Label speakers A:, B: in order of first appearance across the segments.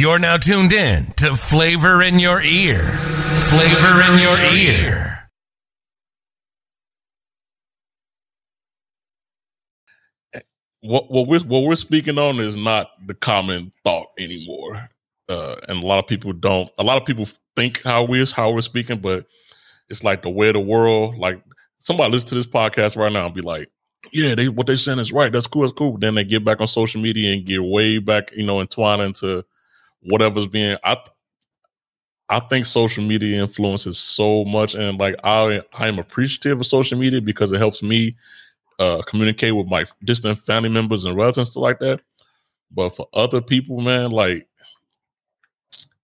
A: You're now tuned in to Flavor in Your Ear. Flavor in Your Ear.
B: What, what we're what we're speaking on is not the common thought anymore, uh, and a lot of people don't. A lot of people think how we is how we're speaking, but it's like the way of the world. Like somebody listen to this podcast right now and be like, "Yeah, they what they saying is right. That's cool. That's cool." Then they get back on social media and get way back, you know, entwined into whatever's being. I I think social media influences so much, and like I I am appreciative of social media because it helps me uh, communicate with my distant family members and relatives and stuff like that. But for other people, man, like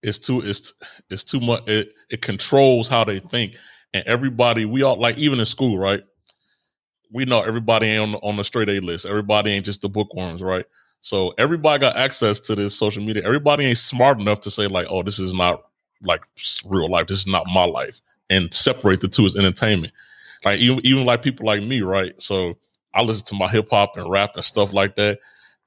B: it's too it's it's too much. It it controls how they think, and everybody we all like even in school, right? We know everybody ain't on on the straight A list. Everybody ain't just the bookworms, right? So everybody got access to this social media. Everybody ain't smart enough to say like, "Oh, this is not like real life. This is not my life," and separate the two as entertainment. Like even even like people like me, right? So I listen to my hip hop and rap and stuff like that,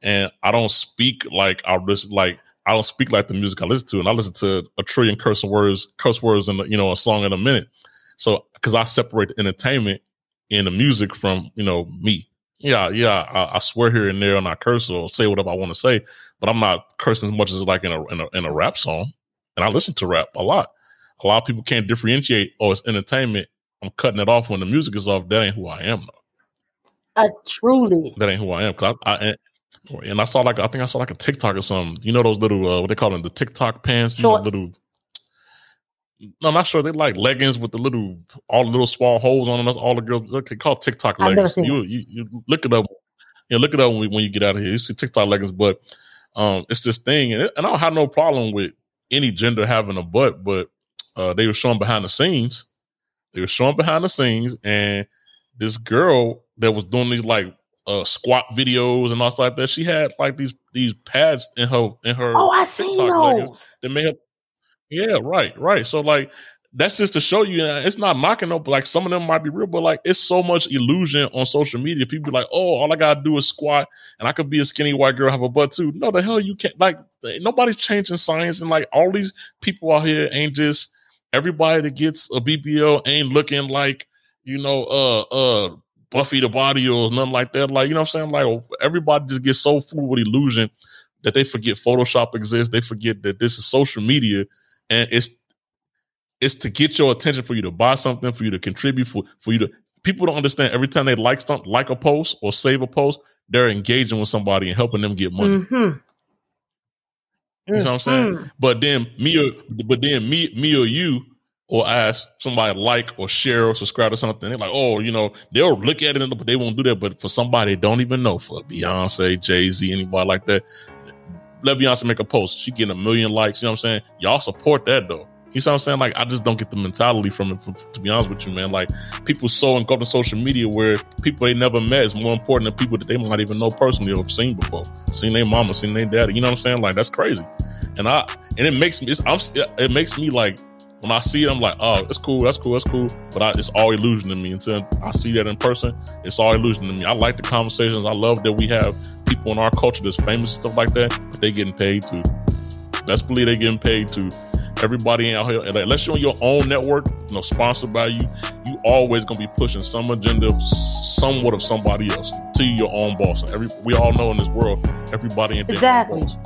B: and I don't speak like I just like I don't speak like the music I listen to, and I listen to a trillion curse words, curse words, in you know a song in a minute. So because I separate the entertainment and the music from you know me. Yeah, yeah, I, I, swear here and there, and I curse or say whatever I want to say, but I'm not cursing as much as like in a, in a in a rap song. And I listen to rap a lot. A lot of people can't differentiate. Oh, it's entertainment. I'm cutting it off when the music is off. That ain't who I am.
C: Though. Uh, truly,
B: that ain't who I am. Cause I, I and I saw like I think I saw like a TikTok or something. You know those little uh, what they call them the TikTok pants, you know, little no, I'm not sure. They like leggings with the little, all the little small holes on them. That's all the girls. They call TikTok leggings. You, you, you look it up. You look it up when, when you get out of here. You see TikTok leggings, but um, it's this thing, and, it, and I don't have no problem with any gender having a butt, but uh, they were showing behind the scenes. They were showing behind the scenes, and this girl that was doing these like uh, squat videos and all stuff like that. She had like these these pads in her in her
C: oh, I TikTok leggings
B: that made her yeah, right, right. So like that's just to show you it's not mocking up like some of them might be real, but like it's so much illusion on social media. People be like, oh, all I gotta do is squat and I could be a skinny white girl, have a butt too. No, the hell you can't like nobody's changing science and like all these people out here ain't just everybody that gets a BBL ain't looking like, you know, uh uh Buffie the Body or nothing like that. Like, you know what I'm saying? Like everybody just gets so full with illusion that they forget Photoshop exists. They forget that this is social media and it's it's to get your attention for you to buy something, for you to contribute, for for you to people don't understand every time they like something, like a post or save a post, they're engaging with somebody and helping them get money. Mm-hmm. You know what I'm saying? Mm-hmm. But then me or but then me me or you or ask somebody like or share or subscribe to something. They're like, oh, you know, they'll look at it, but they won't do that. But for somebody they don't even know, for Beyonce, Jay Z, anybody like that, let Beyonce make a post. She getting a million likes. You know what I'm saying? Y'all support that though. You know what I'm saying? Like, I just don't get the mentality from it, to be honest with you, man. Like, people so engulfed in social media where people they never met is more important than people that they might even know personally or have seen before. Seen their mama, seen their daddy. You know what I'm saying? Like, that's crazy. And I, and it makes me, I'm, it makes me like, when I see it, I'm like, oh, it's cool, that's cool, that's cool. But I, it's all illusion to me. Until I see that in person, it's all illusion to me. I like the conversations. I love that we have people in our culture that's famous and stuff like that, but they getting paid too. Best believe they getting paid too. Everybody out here, unless you're on your own network, you know, sponsored by you, you always gonna be pushing some agenda, of somewhat of somebody else to your own boss. Every we all know in this world, everybody in exactly. boss.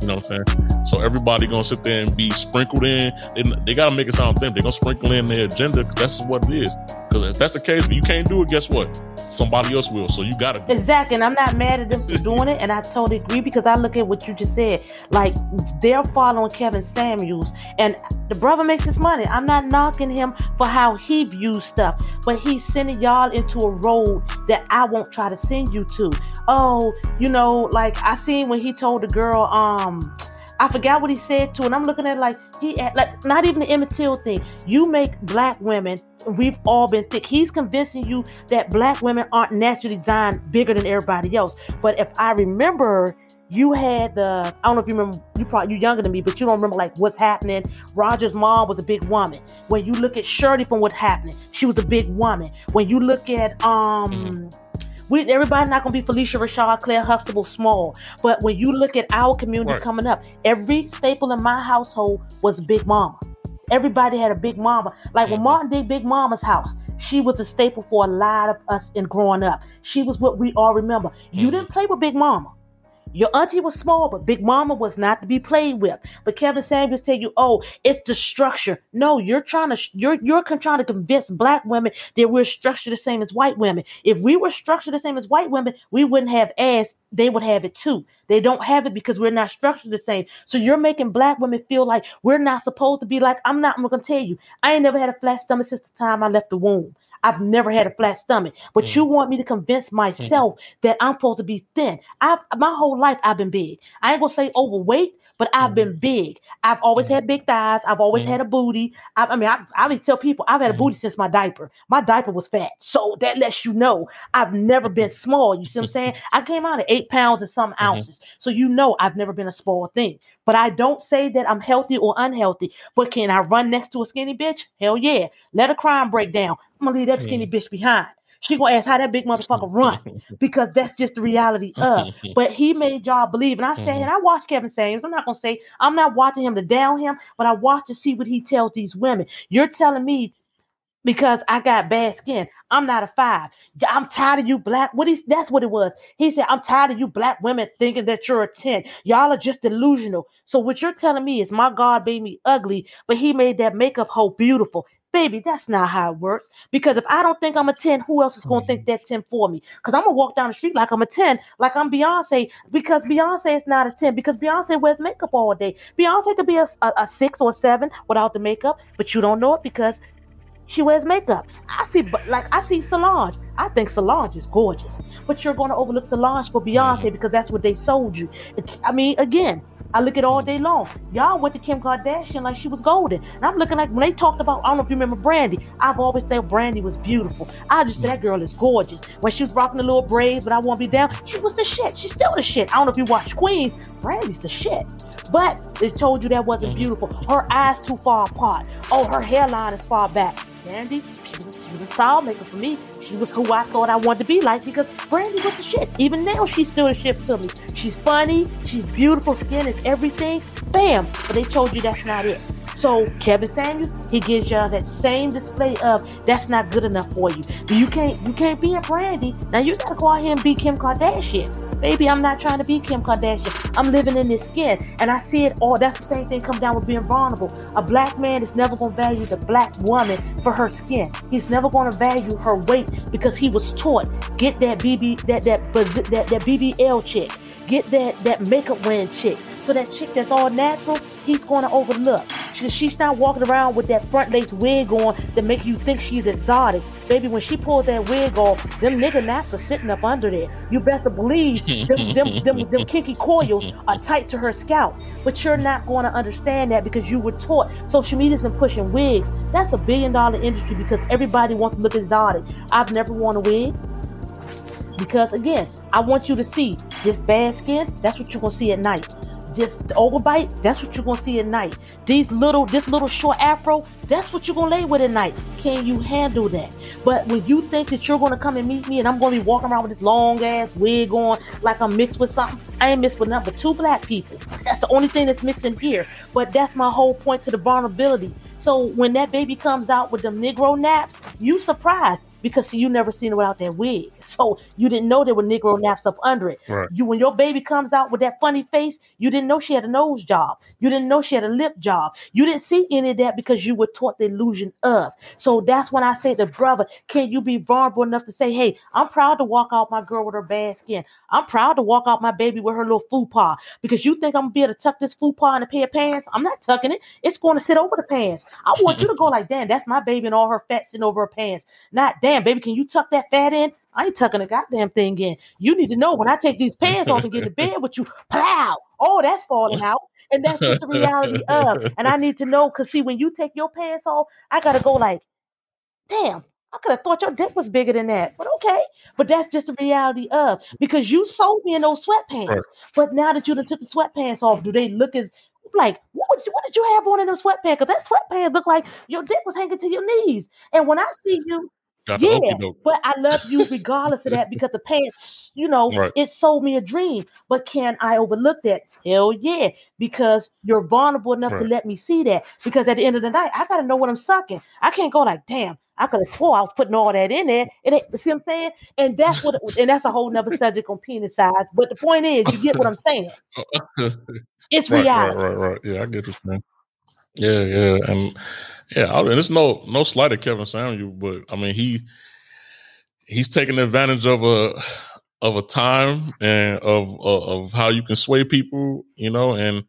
B: You know what I'm saying? So everybody gonna sit there and be sprinkled in. They, they gotta make it sound thin. They're gonna sprinkle in their agenda because that's what it is. Because if that's the case, you can't do it. Guess what? Somebody else will. So you gotta.
C: exactly. And I'm not mad at them for doing it. And I totally agree because I look at what you just said. Like they're following Kevin Samuels, and the brother makes his money. I'm not knocking him for how he views stuff, but he's sending y'all into a road that I won't try to send you to. Oh, you know, like I seen when he told the girl, um I forgot what he said to, and I'm looking at it like he like not even the Emmett Till thing. You make black women, we've all been thick. He's convincing you that black women aren't naturally designed bigger than everybody else. But if I remember, you had the I don't know if you remember. You probably you're younger than me, but you don't remember like what's happening. Roger's mom was a big woman. When you look at Shirley from what's happening, she was a big woman. When you look at um. Mm-hmm We everybody not gonna be Phylicia Rashad, Claire Huxtable, small. But when you look at our community
B: Right.
C: coming up, every staple in my household was Big Mama. Everybody had a Big Mama. Like when
B: Mhm.
C: Martin did Big Mama's house, she was a staple for a lot of us in growing up. She was what we all remember. You
B: Mhm.
C: didn't play with Big Mama. Your auntie was small, but Big Mama was not to be played with. But Kevin Samuels tell you, "Oh, it's the structure." No, you're trying to you're you're trying to convince black women that we're structured the same as white women. If we were structured the same as white women, we wouldn't have ass. They would have it too. They don't have it because we're not structured the same. So you're making black women feel like we're not supposed to be like. I'm not. I'm gonna tell you. I ain't never had a flat stomach since the time I left the womb. I've never had a flat stomach. But
B: Mhm.
C: you want me to convince myself that I'm supposed to be thin. I've my whole life I've been big. I ain't gonna say overweight, but I've been mm-hmm. big. I've always had big thighs. I've always had a mm-hmm. booty. I, I mean, I, I always tell people I've had a booty mm-hmm. since my diaper. My diaper was fat, so that lets you know I've never been small. You see what I'm saying? I came out at eight pounds and some ounces, so you know I've never been a small thing. But I don't say that I'm healthy or unhealthy. But can I run next to a skinny bitch? Hell yeah. Let a crime break down. I'm gonna leave that skinny bitch behind. She gonna ask how that big motherfucker run because that's just the reality of. But he made y'all believe, and I said,
B: Mhm.
C: and I watched Kevin Samuels. I'm not gonna say I'm not watching him to down him, but I watch to see what he tells these women. You're telling me because I got bad skin, I'm not a five. I'm tired of you black. What is that's what it was. He said, I'm tired of you black women thinking that you're a 10. Y'all are just delusional. So what you're telling me is my God made me ugly, but he made that makeup hole beautiful. Baby, that's not how it works. Because if I don't think I'm a 10, who else is going to think mm-hmm. that 10 for me? Because I'm going to walk down the street like I'm a 10, like I'm Beyonce, because Beyonce is not a 10, because Beyonce wears makeup all day. Beyonce could be a, a, a 6 or a 7 without the makeup, but you don't know it because she wears makeup. I see, like I see Solange. I think Solange is gorgeous, but you're going to overlook Solange for Beyonce mm-hmm. because that's what they sold you. I mean, again, I look at all day long. Y'all went to Kim Kardashian like she was golden, and I'm looking like when they talked about. I don't know if you remember Brandy. I've always thought Brandy was beautiful. I just said that girl is gorgeous. When she was rocking the little braids, but I won't be down. She was the shit. She's still the shit. I don't know if you watch Queens. Brandy's the shit. But they told you that wasn't beautiful. Her eyes too far apart. Oh, her hairline is far back. Brandy, a style maker for me. She was who I thought I wanted to be like because Brandy was the shit. Even now, she's still the shit to me. She's funny. She's beautiful. Skin is everything. Bam. But they told you that's not it. So Kevin Samuels, he gives y'all that same display of that's not good enough for you. You can't you can't be a Brandy. Now you gotta go out here and be Kim Kardashian. Baby, I'm not trying to be Kim Kardashian. I'm living in this skin. And I see it all. That's the same thing come down with being vulnerable. A black man is never gonna value the black woman for her skin. He's never gonna value her weight because he was taught get that BB that that that, that, that BBL chick. Get that that makeup wearing chick. So that chick that's all natural, he's gonna overlook. She, she's not walking around with that front lace wig on that make you think she's exotic. Baby, when she pulled that wig off, them nigga naps are sitting up under there. You better believe them, them, them, them kinky coils are tight to her scalp. But you're not going to understand that because you were taught social media's been pushing wigs. That's a billion dollar industry because everybody wants to look exotic. I've never worn a wig. Because again, I want you to see this bad skin, that's what you're gonna see at night. This overbite, that's what you're gonna see at night. These little, this little short afro, that's what you're gonna lay with at night. Can you handle that? But when you think that you're gonna come and meet me and I'm gonna be walking around with this long ass wig on like I'm mixed with something, I ain't mixed with nothing but two black people. That's the only thing that's mixed in here. But that's my whole point to the vulnerability. So when that baby comes out with them Negro naps, you surprised because you never seen it without that wig. So you didn't know there were Negro naps up under it.
B: Right.
C: You when your baby comes out with that funny face, you didn't know she had a nose job. You didn't know she had a lip job. You didn't see any of that because you were taught the illusion of. So that's when I say to brother, can you be vulnerable enough to say, hey, I'm proud to walk out my girl with her bad skin. I'm proud to walk out my baby with her little fupa because you think I'm gonna be able to tuck this fupa in a pair of pants. I'm not tucking it. It's going to sit over the pants. I want you to go like, damn, that's my baby and all her fat sitting over her pants. Not damn, baby, can you tuck that fat in? I ain't tucking a goddamn thing in. You need to know when I take these pants off and get to bed with you, plow. Oh, that's falling out. And that's just the reality of. And I need to know because see, when you take your pants off, I gotta go like, damn, I could have thought your dick was bigger than that. But okay. But that's just the reality of because you sold me in those sweatpants.
B: Right.
C: But now that you done took the sweatpants off, do they look as like what, would you, what did you have on in those sweatpants? Because that sweatpants look like your dick was hanging to your knees. And when I see you,
B: Got
C: Yeah, but I love you regardless of that because the pants, you know,
B: Right.
C: it sold me a dream. But can I overlook that? Hell yeah, because you're vulnerable enough to let me see that. Because at the end of the night, I gotta know what I'm sucking. I can't go like, damn, I could have swore I was putting all that in there. It see what I'm saying? And that's what, and that's a whole nother subject on penis size. But the point is, you get what I'm saying. It's
B: right, right,
C: reality.
B: right, right. Yeah, I get you, man. Yeah, yeah, and yeah, I, and it's no no slight at Kevin Samuel, but I mean he he's taking advantage of a of a time and of of, of how you can sway people, you know. And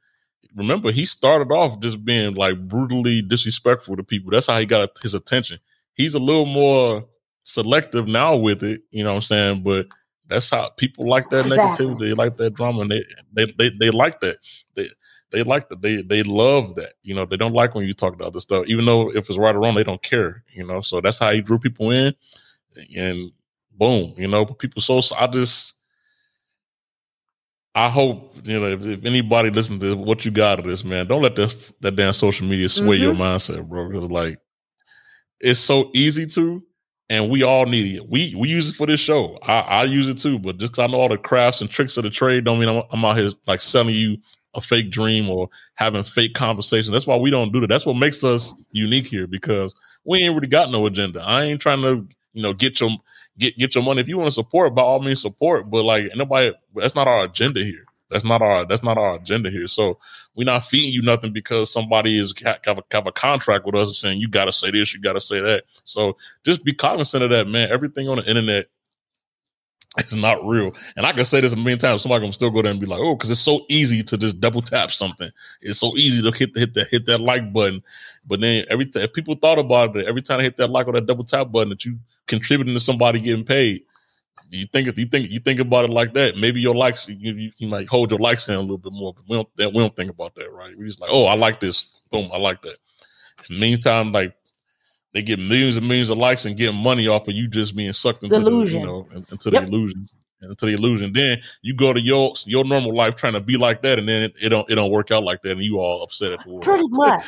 B: remember, he started off just being like brutally disrespectful to people. That's how he got his attention. He's a little more selective now with it, you know what I'm saying? But that's how people like that negativity, they like that drama, and they they they, they like that. They they like that. They they love that. You know, they don't like when you talk about other stuff, even though if it's right or wrong, they don't care. You know, so that's how he drew people in, and boom, you know, people. So I just, I hope you know if, if anybody listens to what you got of this, man, don't let this that damn social media sway your mm-hmm. mindset, bro. Because like, it's so easy to. And we all need it. We we use it for this show. I, I use it too, but just 'cause I know all the crafts and tricks of the trade, don't mean I'm, I'm out here like selling you a fake dream or having fake conversation. That's why we don't do that. That's what makes us unique here because we ain't really got no agenda. I ain't trying to, you know, get your get get your money. If you want to support, by all means support. But like nobody that's not our agenda here. That's not our that's not our agenda here. So we're not feeding you nothing because somebody is have a, have a contract with us and saying you got to say this, you got to say that. So just be cognizant of that, man. Everything on the internet is not real. And I can say this a million times. Somebody gonna still go there and be like, "Oh, because it's so easy to just double tap something. It's so easy to hit the, hit that hit that like button." But then every time if people thought about it, every time I hit that like or that double tap button, that you contributing to somebody getting paid. You think if you think you think about it like that, maybe your likes you, you, you might hold your likes in a little bit more. But we don't we don't think about that, right? We just like, oh, I like this. Boom, I like that. The meantime, like they get millions and millions of likes and get money off of you just being sucked into
C: Delusion.
B: the you know in- into the
C: Yep.
B: illusions into the illusion. Then you go to your your normal life trying to be like that, and then it, it don't it don't work out like that, and you all upset at the world.
C: Pretty much.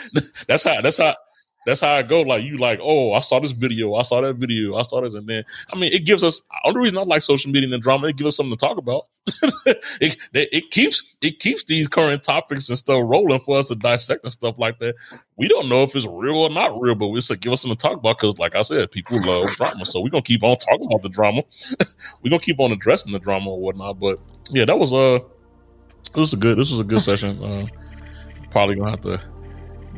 B: that's how that's how that's how I go. Like you, like oh, I saw this video, I saw that video, I saw this, and then I mean, it gives us. Only reason I like social media and drama, it gives us something to talk about. it, it it keeps it keeps these current topics and stuff rolling for us to dissect and stuff like that. We don't know if it's real or not real, but it's to give us something to talk about because, like I said, people love drama, so we're gonna keep on talking about the drama. we're gonna keep on addressing the drama or whatnot. But yeah, that was uh, this was a good this was a good session. Uh, probably gonna have to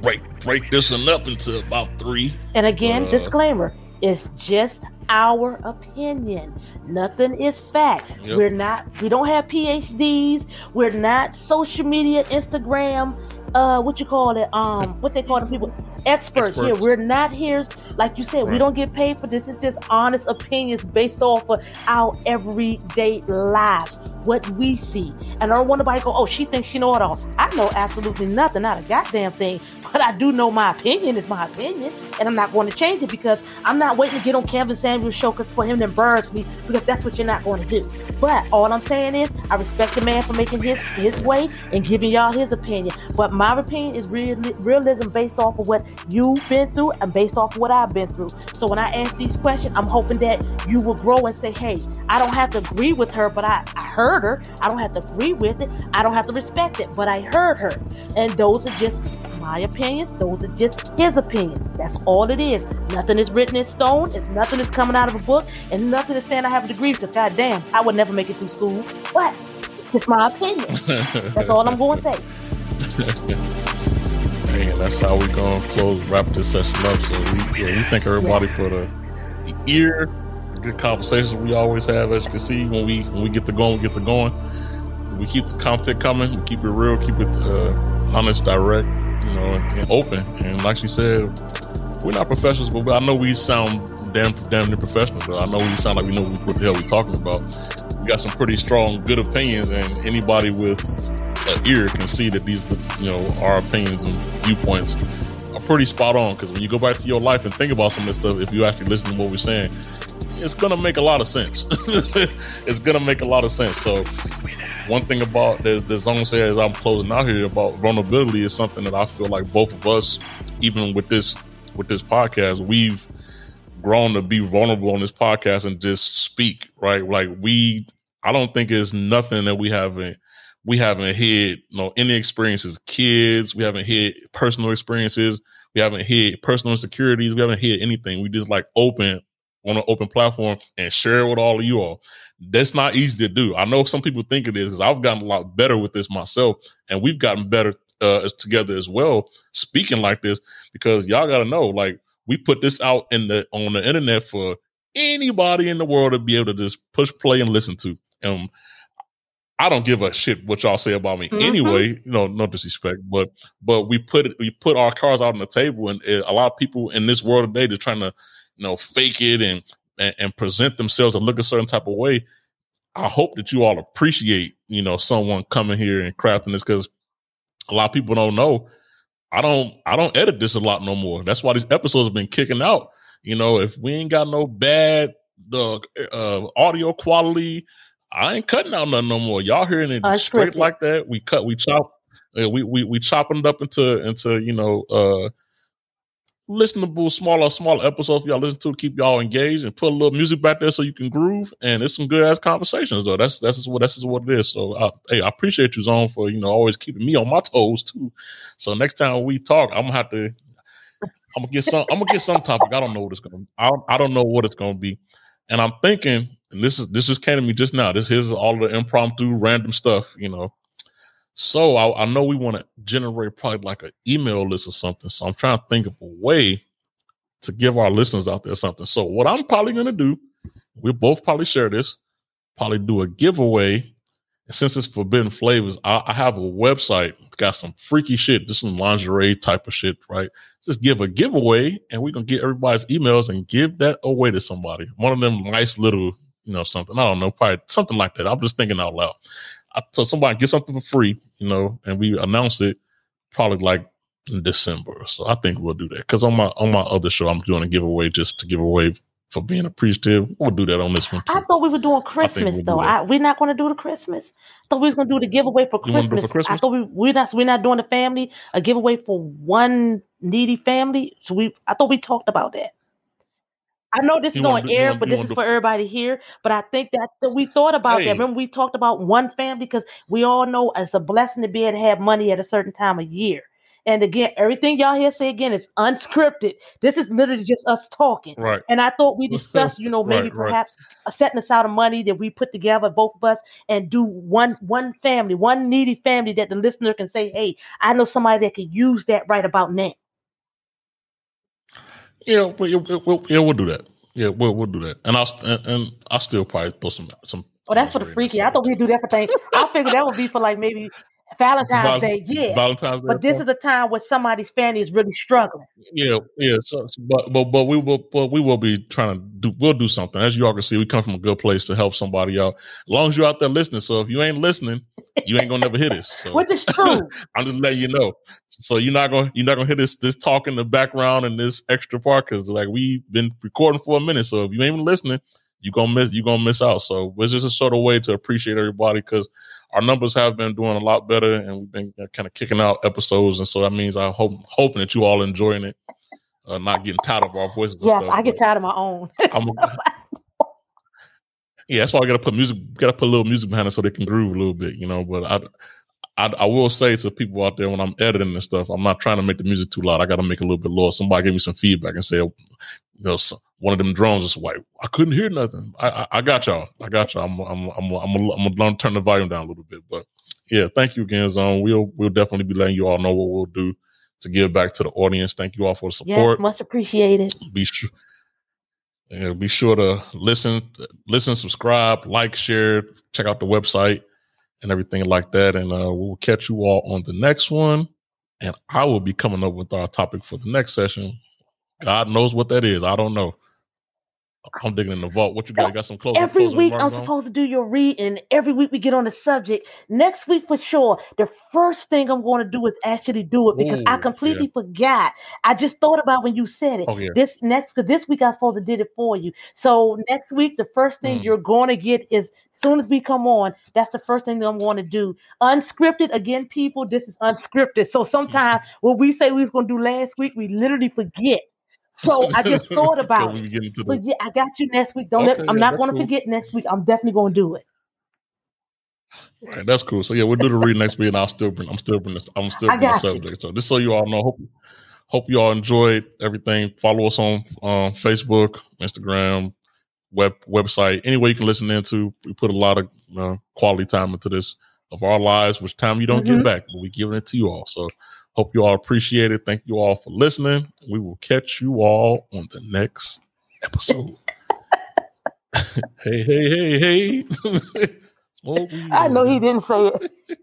B: break break this one up into about three.
C: And again,
B: Uh,
C: disclaimer: it's just our opinion. Nothing is fact.
B: Yep.
C: We're not. We don't have PhDs. We're not social media, Instagram. Uh, what you call it? Um, what they call the people experts. Here, we're not here. Like you said, we don't get paid for this. It's just honest opinions based off of our everyday lives, what we see. And I don't want nobody to go, oh, she thinks she know it all. I know absolutely nothing, not a goddamn thing. But I do know my opinion is my opinion, and I'm not going to change it because I'm not waiting to get on Kevin Samuel's show for him to embarrass me because that's what you're not going to do. But all I'm saying is, I respect the man for making his his way and giving y'all his opinion. But my opinion is real, realism based off of what you've been through and based off of what I've been through. So when I ask these questions, I'm hoping that you will grow and say, hey, I don't have to agree with her, but I heard her. I don't have to agree with it. I don't have to respect it, but I heard her. And those are just my opinions. Those are just his opinions. That's all it is. Nothing is written in stone. It's nothing is coming out of a book. And nothing is saying I have a degree because, goddamn, I would never make it through school. But it's my opinion. That's all I'm going to say.
B: And that's how we're gonna close wrap this session up. So we yeah, we thank everybody for the, the ear, good conversations we always have. As you can see, when we when we get to going, we get to going. We keep the content coming. We keep it real. Keep it uh, honest, direct, you know, and, and open. And like she said, we're not professionals, but I know we sound damn damn near professional. But I know we sound like we know what the hell we're talking about. We got some pretty strong, good opinions, and anybody with an ear can see that these, you know, our opinions and viewpoints are pretty spot on. Because when you go back to your life and think about some of this stuff, if you actually listen to what we're saying, it's gonna make a lot of sense. it's gonna make a lot of sense. So, one thing about the, the zone says I'm closing out here about vulnerability is something that I feel like both of us, even with this with this podcast, we've grown to be vulnerable on this podcast and just speak, right? Like we, I don't think it's nothing that we haven't, we haven't had, you know, any experiences, kids, we haven't had personal experiences, we haven't had personal insecurities, we haven't had anything. We just like open on an open platform and share it with all of you all. That's not easy to do. I know some people think it is because I've gotten a lot better with this myself, and we've gotten better uh, together as well, speaking like this because y'all got to know, like we put this out in the on the internet for anybody in the world to be able to just push play and listen to. Um, I don't give a shit what y'all say about me mm-hmm. anyway. You know, no disrespect, but but we put it, we put our cards out on the table, and uh, a lot of people in this world today they're trying to you know fake it and, and and present themselves and look a certain type of way. I hope that you all appreciate you know someone coming here and crafting this because a lot of people don't know. I don't I don't edit this a lot no more. That's why these episodes have been kicking out. You know, if we ain't got no bad the uh, audio quality, I ain't cutting out nothing no more. Y'all hearing it uh, straight like that. We cut, we chop, uh, we we we chopping it up into into you know uh listenable, smaller, smaller episodes for y'all listen to keep y'all engaged and put a little music back there so you can groove. And it's some good ass conversations though. That's that's what that's what it is. So I, hey, I appreciate you Zone for you know always keeping me on my toes too. So next time we talk, I'm gonna have to. I'm gonna get some. I'm gonna get some topic. I don't know what it's gonna. I don't, I don't know what it's gonna be, and I'm thinking. And this is this just came to me just now. This is all the impromptu, random stuff. You know, so I, I know we want to generate probably like an email list or something. So I'm trying to think of a way to give our listeners out there something. So what I'm probably going to do, we'll both probably share this, probably do a giveaway. And since it's forbidden flavors, I, I have a website got some freaky shit, just some lingerie type of shit, right? Just give a giveaway and we're to get everybody's emails and give that away to somebody. One of them nice little, you know, something. I don't know, probably something like that. I'm just thinking out loud. I, so somebody get something for free, you know, and we announce it probably like in December. So I think we'll do that because on my on my other show, I'm doing a giveaway just to give away for being appreciative. We'll do that on this one. Too.
C: I thought we were doing Christmas we'll though. I, we're not going to do the Christmas. I thought we was going to do the giveaway for Christmas. for Christmas. I thought we we're not we're not doing the family a giveaway for one needy family. So we I thought we talked about that. I know this you is on air, but this is for everybody here. But I think that, that we thought about hey. that. Remember, we talked about one family because we all know it's a blessing to be able to have money at a certain time of year. And again, everything y'all here say again is unscripted. This is literally just us talking.
B: Right.
C: And I thought we discussed, you know, maybe right, perhaps right. setting aside of money that we put together, both of us, and do one one family, one needy family that the listener can say, "Hey, I know somebody that could use that right about now."
B: Yeah, we'll, we'll, yeah, we'll do that. Yeah, we'll we'll do that, and I'll and, and I'll still probably throw some some.
C: Oh, that's for the freaky. I thought we'd do that for things. I figured that would be for like maybe Valentine's Day, yeah.
B: Valentine's Day.
C: But this is a time where somebody's family is really struggling.
B: Yeah, yeah. So, but but but we will but we will be trying to do we'll do something. As you all can see, we come from a good place to help somebody out. As long as you're out there listening. So if you ain't listening, you ain't gonna never hear this. So.
C: Which is true.
B: I'm just letting you know. So you're not gonna you're not gonna hear this this talk in the background and this extra part because like we've been recording for a minute. So if you ain't even listening, you're gonna miss you're gonna miss out. So it's just a sort of way to appreciate everybody because our numbers have been doing a lot better and we've been kind of kicking out episodes. And so that means I hope hoping that you all enjoying it, uh, not getting tired of our voices.
C: Yes,
B: stuff,
C: I get tired of my own.
B: yeah, that's why I gotta put music, gotta put a little music behind it so they can groove a little bit, you know. But I, I, I, will say to people out there when I'm editing and stuff, I'm not trying to make the music too loud. I got to make it a little bit lower. Somebody give me some feedback and say, you know, one of them drones is white. I couldn't hear nothing. I, I, I got y'all. I got y'all. I'm, I'm, I'm, I'm, I'm gonna turn the volume down a little bit, but yeah, thank you again, Zone. We'll, we'll definitely be letting you all know what we'll do to give back to the audience. Thank you all for the support.
C: Yes, much appreciated.
B: Be sure. Yeah, be sure to listen, listen, subscribe, like, share, check out the website and everything like that. And uh, we'll catch you all on the next one. And I will be coming up with our topic for the next session. God knows what that is. I don't know. I'm digging in the vault. What you got? You got some clothes?
C: Every week I'm supposed to do your read, and every week we get on the subject. Next week for sure. The first thing I'm going to do is actually do it because Ooh, I completely yeah. forgot. I just thought about when you said it.
B: Oh, yeah.
C: This next because this week I supposed to did it for you. So next week the first thing mm. you're going to get is soon as we come on. That's the first thing that I'm going to do. Unscripted again, people. This is unscripted. So sometimes what we say we was going to do last week, we literally forget. So I just thought about it.
B: into
C: So yeah, I got you next week. Don't let, I'm
B: yeah,
C: not going to
B: cool.
C: forget next week. I'm definitely going to do it.
B: right, that's cool. So yeah, we'll do the read next week, and I'll still bring. I'm still bring. This, I'm still
C: I
B: bring the
C: got you.
B: subject. So just so you all know, hope hope you all enjoyed everything. Follow us on um, Facebook, Instagram, web website, any way you can listen into. We put a lot of uh, quality time into this of our lives, which time you don't
C: Mhm.
B: get back, but we giving it to you all. So hope you all appreciate it. Thank you all for listening. We will catch you all on the next episode. hey, hey, hey, hey.
C: I know he didn't say it.